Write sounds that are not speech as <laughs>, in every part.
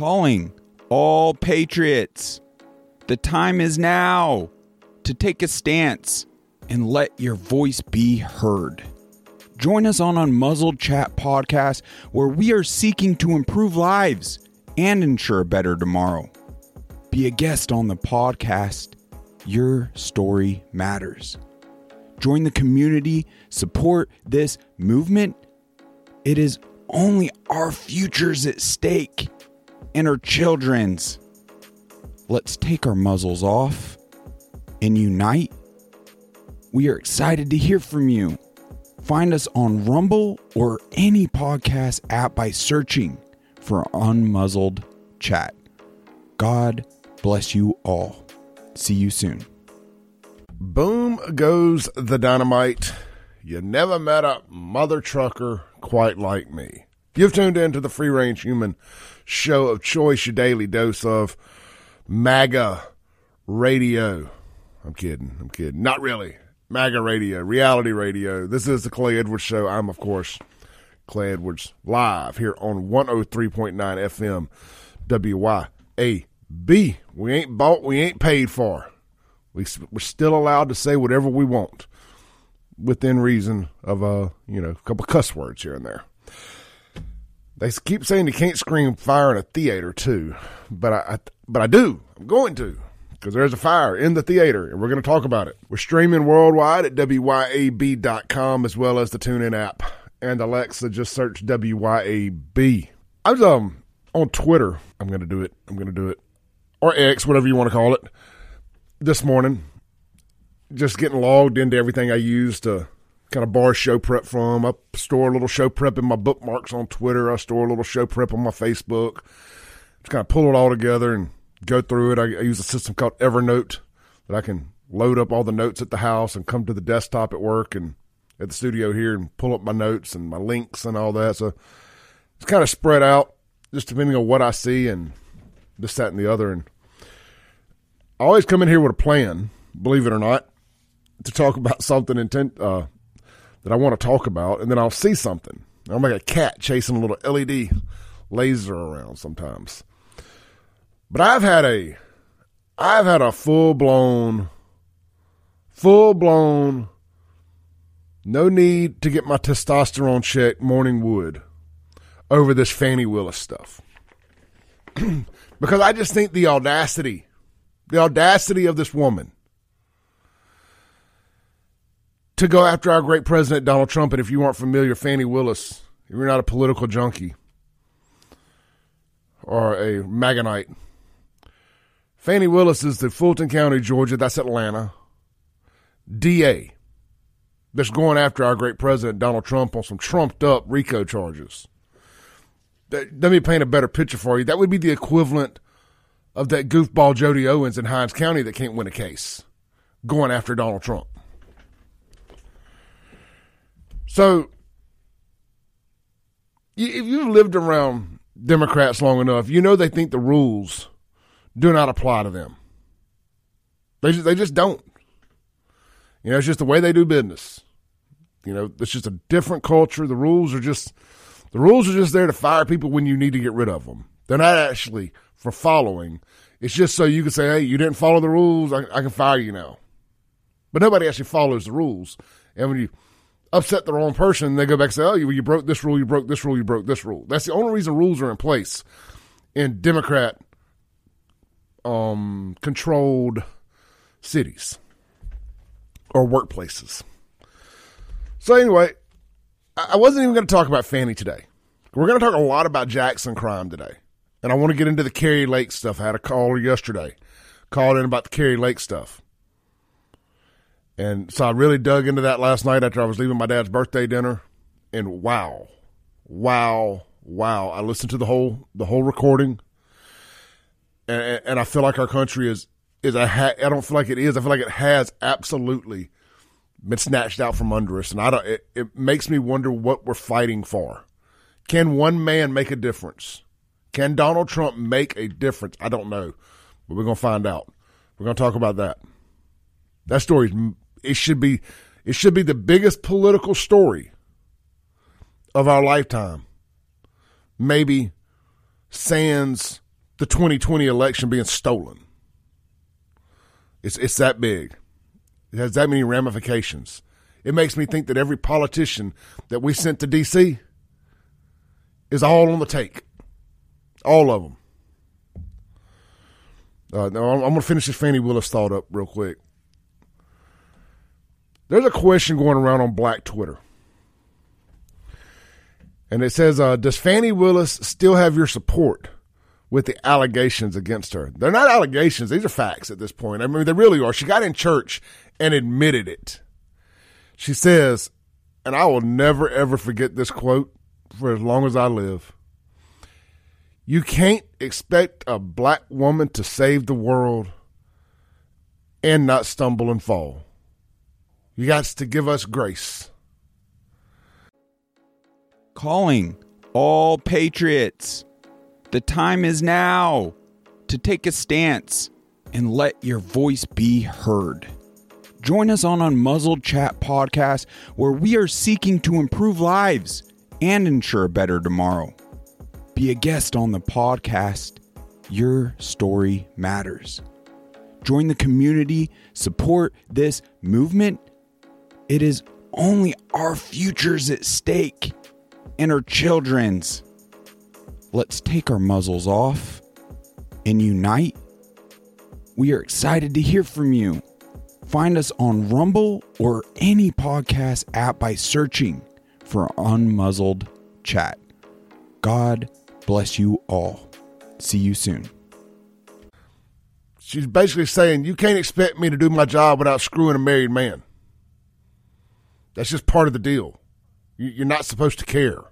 calling all patriots. The time is now to take a stance and let your voice be heard. Join us on Unmuzzled Chat podcast, where we are seeking to improve lives and ensure a better tomorrow. Be a guest on the podcast. Your story matters. Join the community, support this movement. It is only our futures at stake and our children's. Let's take our muzzles off and unite. We are excited to hear from you. Find us on Rumble or any podcast app by searching for Unmuzzled Chat. God bless you all. See you soon. Boom goes the dynamite. You never met a mother trucker quite like me. You've tuned in to the Free Range Human show of choice, your daily dose of MAGA radio. I'm kidding. I'm kidding. Not really. MAGA radio, reality radio. This is the Clay Edwards Show. I'm, of course, Clay Edwards, live here on 103.9 FM WYAB. We ain't bought, we ain't paid for. We, we're still allowed to say whatever we want within reason of, uh, you know, a couple cuss words here and there. They keep saying you can't scream fire in a theater too, but I, I but I do. I'm going to because there's a fire in the theater and we're going to talk about it. We're streaming worldwide at wyab.com as well as the TuneIn app and Alexa. Just search WYAB. I was um on Twitter. I'm going to do it. I'm going to do it or X, whatever you want to call it. This morning, just getting logged into everything I use to kind of bar show prep from. I store a little show prep in my bookmarks on Twitter. I store a little show prep on my Facebook. Just kind of pull it all together and go through it. I, I use a system called Evernote that I can load up all the notes at the house and come to the desktop at work and at the studio here and pull up my notes and my links and all that. So it's kind of spread out just depending on what I see and this, that, and the other. And I always come in here with a plan, believe it or not, to talk <laughs> about something intent, uh, that I want to talk about, and then I'll see something. I'm like a cat chasing a little LED laser around sometimes. But I've had a, I've had a full blown, full blown, no need to get my testosterone checked morning wood over this Fani Willis stuff. <clears throat> because I just think the audacity, the audacity of this woman to go after our great president, Donald Trump. And if you aren't familiar, Fani Willis, if you're not a political junkie or a Magonite, Fani Willis is the Fulton County, Georgia, that's Atlanta, DA that's going after our great president, Donald Trump, on some trumped up RICO charges. Let me paint a better picture for you. That would be the equivalent of that goofball Jody Owens in Hinds County that can't win a case going after Donald Trump. So, if you've lived around Democrats long enough, you know they think the rules do not apply to them. They just, they just don't. You know, it's just the way they do business. You know, it's just a different culture. The rules are just the rules are just there to fire people when you need to get rid of them. They're not actually for following. It's just so you can say, "Hey, you didn't follow the rules. I, I can fire you now." But nobody actually follows the rules. And when you upset the wrong person, they go back and say, "Oh, you, you broke this rule, you broke this rule, you broke this rule." That's the only reason rules are in place in Democrat um, controlled cities or workplaces. So anyway, I wasn't even going to talk about Fani today. We're going to talk a lot about Jackson crime today, and I want to get into the Kari Lake stuff. I had a caller yesterday, called in about the Kari Lake stuff. And so I really dug into that last night after I was leaving my dad's birthday dinner. And wow, wow, wow. I listened to the whole the whole recording. And, and I feel like our country is is a ha- I don't feel like it is. I feel like it has absolutely been snatched out from under us. And I don't it, it makes me wonder what we're fighting for. Can one man make a difference? Can Donald Trump make a difference? I don't know. But we're going to find out. We're going to talk about that. That story it should be it should be the biggest political story of our lifetime. Maybe sans the 2020 election being stolen. It's it's that big. It has that many ramifications. It makes me think that every politician that we sent to D.C. is all on the take. All of them. Uh, now I'm, I'm going to finish this Fani Willis thought up real quick. There's a question going around on Black Twitter. And it says, uh, Does Fani Willis still have your support with the allegations against her? They're not allegations, these are facts at this point. I mean, they really are. She got in church and admitted it. She says, and I will never, ever forget this quote for as long as I live. You can't expect a black woman to save the world and not stumble and fall. You got to give us grace. Calling all patriots. The time is now to take a stance and let your voice be heard. Join us on Unmuzzled Chat podcast, where we are seeking to improve lives and ensure a better tomorrow. Be a guest on the podcast. Your story matters. Join the community, support this movement. It is only our futures at stake and our children's. Let's take our muzzles off and unite. We are excited to hear from you. Find us on Rumble or any podcast app by searching for Unmuzzled Chat. God bless you all. See you soon. She's basically saying, You can't expect me to do my job without screwing a married man. That's just part of the deal. You're not supposed to care.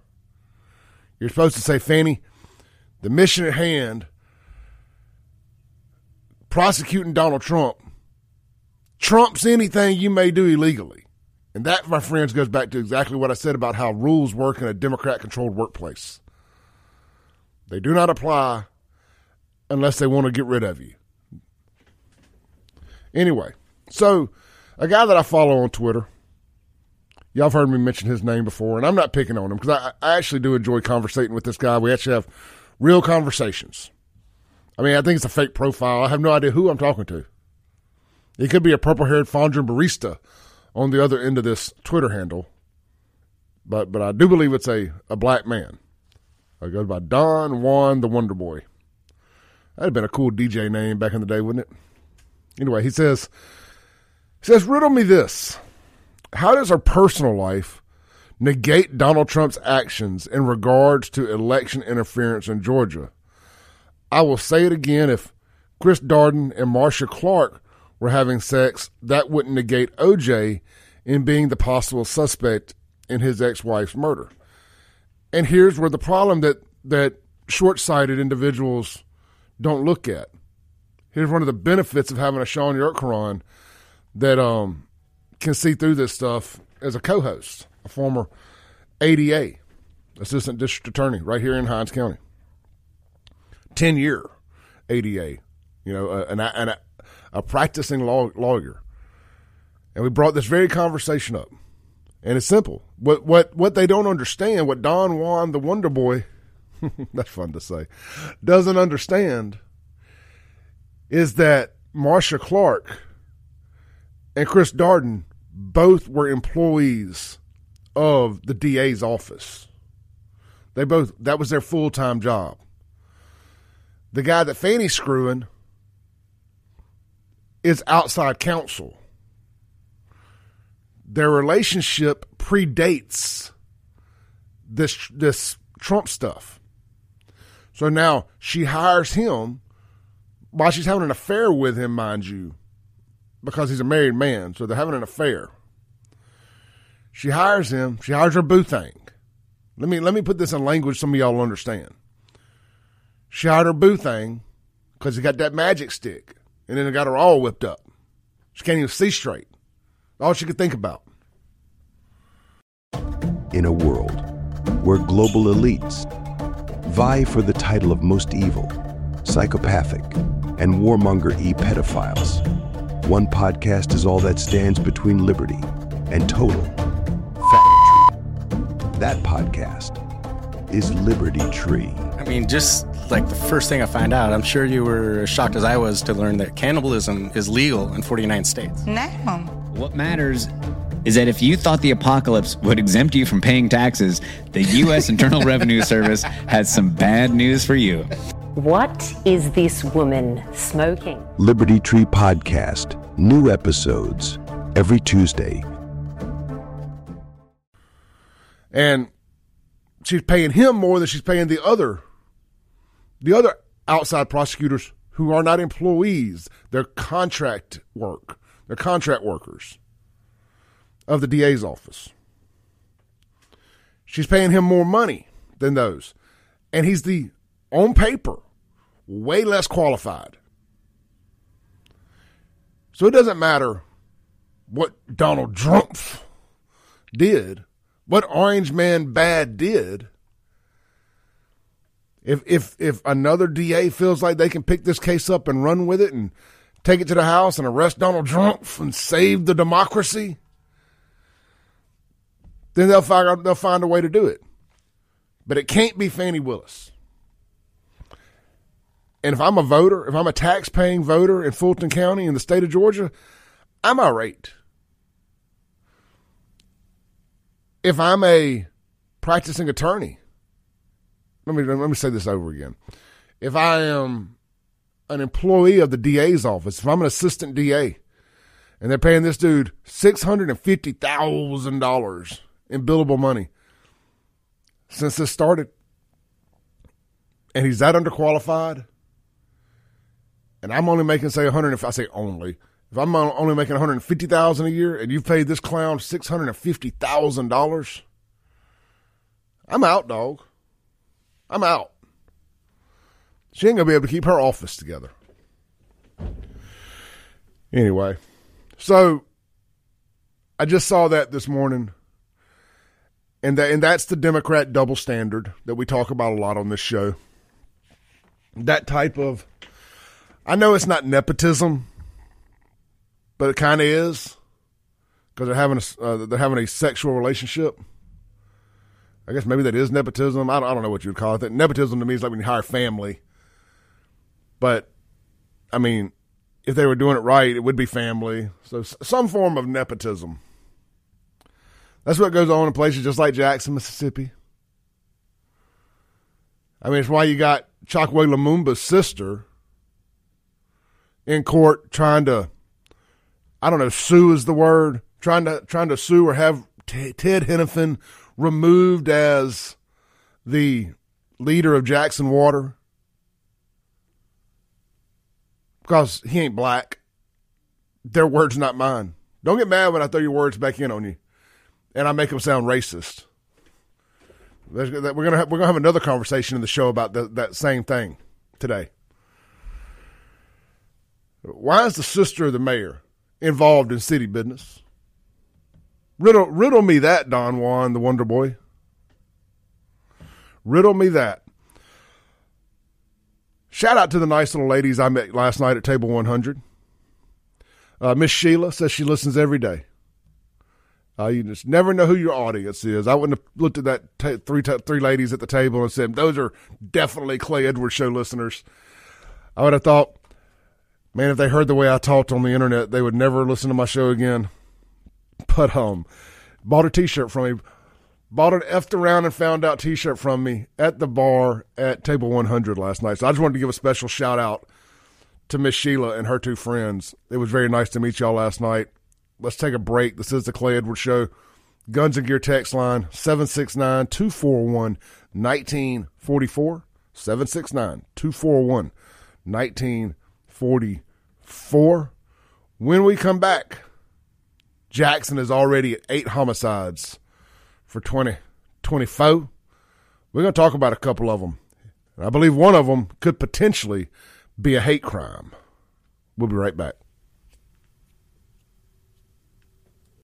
You're supposed to say, Fani, the mission at hand, prosecuting Donald Trump, trumps anything you may do illegally. And that, my friends, goes back to exactly what I said about how rules work in a Democrat controlled workplace. They do not apply unless they want to get rid of you. Anyway, so a guy that I follow on Twitter, y'all have heard me mention his name before, and I'm not picking on him because I, I actually do enjoy conversating with this guy. We actually have real conversations. I mean, I think it's a fake profile. I have no idea who I'm talking to. It could be a purple haired Fondren barista on the other end of this Twitter handle, but but I do believe it's a, a black man. It goes by Don Juan the Wonder Boy. That'd have been a cool DJ name back in the day, wouldn't it? Anyway, he says, he says, riddle me this. How does our personal life negate Donald Trump's actions in regards to election interference in Georgia? I will say it again. If Chris Darden and Marcia Clark were having sex, that wouldn't negate OJ in being the possible suspect in his ex-wife's murder. And here's where the problem that that short-sighted individuals don't look at. Here's one of the benefits of having a Shaun Yurtkuran that um, can see through this stuff as a co-host, a former ADA, assistant district attorney, right here in Hinds County. Ten year ADA, you know, uh, an, an, a practicing law, lawyer, and we brought this very conversation up. And it's simple. What what what they don't understand, what Don Juan the Wonder Boy, <laughs> that's fun to say, doesn't understand, is that Marcia Clark and Chris Darden both were employees of the DA's office. They both that was their full time job. The guy that Fani's screwing is outside counsel. Their relationship predates this this Trump stuff. So now she hires him while she's having an affair with him, mind you, because he's a married man. So they're having an affair. She hires him. She hires her boo thing. Let me let me put this in language some of y'all understand. She hired her boo thing because he got that magic stick and then it got her all whipped up. She can't even see straight. All she could think about. In a world where global elites vie for the title of most evil, psychopathic, and warmonger e pedophiles, one podcast is all that stands between liberty and total fact. That podcast is Liberty Tree. I mean, just like the first thing I find out, I'm sure you were as shocked as I was to learn that cannibalism is legal in 49 states. No. What matters is that if you thought the apocalypse would exempt you from paying taxes, the U.S. Internal Revenue Service has some bad news for you. What is this woman smoking? Liberty Tree Podcast. New episodes every Tuesday. And she's paying him more than she's paying the other the other outside prosecutors who are not employees. They're contract work. They're contract workers of the DA's office. She's paying him more money than those. And he's the, on paper, way less qualified. So it doesn't matter what Donald Trump did, what Orange Man Bad did. If if if another DA feels like they can pick this case up and run with it and take it to the House and arrest Donald Trump and save the democracy, then they'll find they'll find a way to do it. But it can't be Fani Willis. And if I'm a voter, if I'm a tax paying voter in Fulton County in the state of Georgia, I'm irate. If I'm a practicing attorney, let me let me say this over again. If I am an employee of the DA's office, if I'm an assistant DA, and they're paying this dude six hundred and fifty thousand dollars in billable money since this started, and he's that underqualified, and I'm only making say 100. If I say only, if I'm only making 150 thousand a year, and you've paid this clown six hundred and fifty thousand dollars, I'm out, dog. I'm out. She ain't gonna be able to keep her office together. Anyway, so I just saw that this morning, and that and that's the Democrat double standard that we talk about a lot on this show. That type of, I know it's not nepotism, but it kind of is because they're having a uh, they're having a sexual relationship. I guess maybe that is nepotism. I don't, I don't know what you would call it. That Nepotism to me is like when you hire family. But, I mean, if they were doing it right, it would be family. So some form of nepotism. That's what goes on in places just like Jackson, Mississippi. I mean, it's why you got Chokwe Lumumba's sister in court trying to, I don't know, sue is the word, trying to trying to sue or have T- Ted Henifin removed as the leader of Jackson Water because he ain't black. Their words, not mine. Don't get mad when I throw your words back in on you, and I make them sound racist. We're gonna have, we're gonna have another conversation in the show about the, that same thing today. Why is the sister of the mayor involved in city business? Riddle, riddle me that, Don Juan, the Wonder Boy. Riddle me that. Shout out to the nice little ladies I met last night at Table 100. Uh, Miss Sheila says she listens every day. Uh, you just never know who your audience is. I wouldn't have looked at that t- three t- three ladies at the table and said those are definitely Clay Edwards show listeners. I would have thought, man, if they heard the way I talked on the internet, they would never listen to my show again. But um, bought a T-shirt from me. Bought an effed around and found out T-shirt from me at the bar at Table 100 last night. So I just wanted to give a special shout out to Miss Sheila and her two friends. It was very nice to meet y'all last night. Let's take a break. This is the Clay Edwards Show. Guns and Gear text line 769 241 1944. 769 241 1944. When we come back, Jackson is already at eight homicides for 2024. We're going to talk about a couple of them. I believe one of them could potentially be a hate crime. We'll be right back.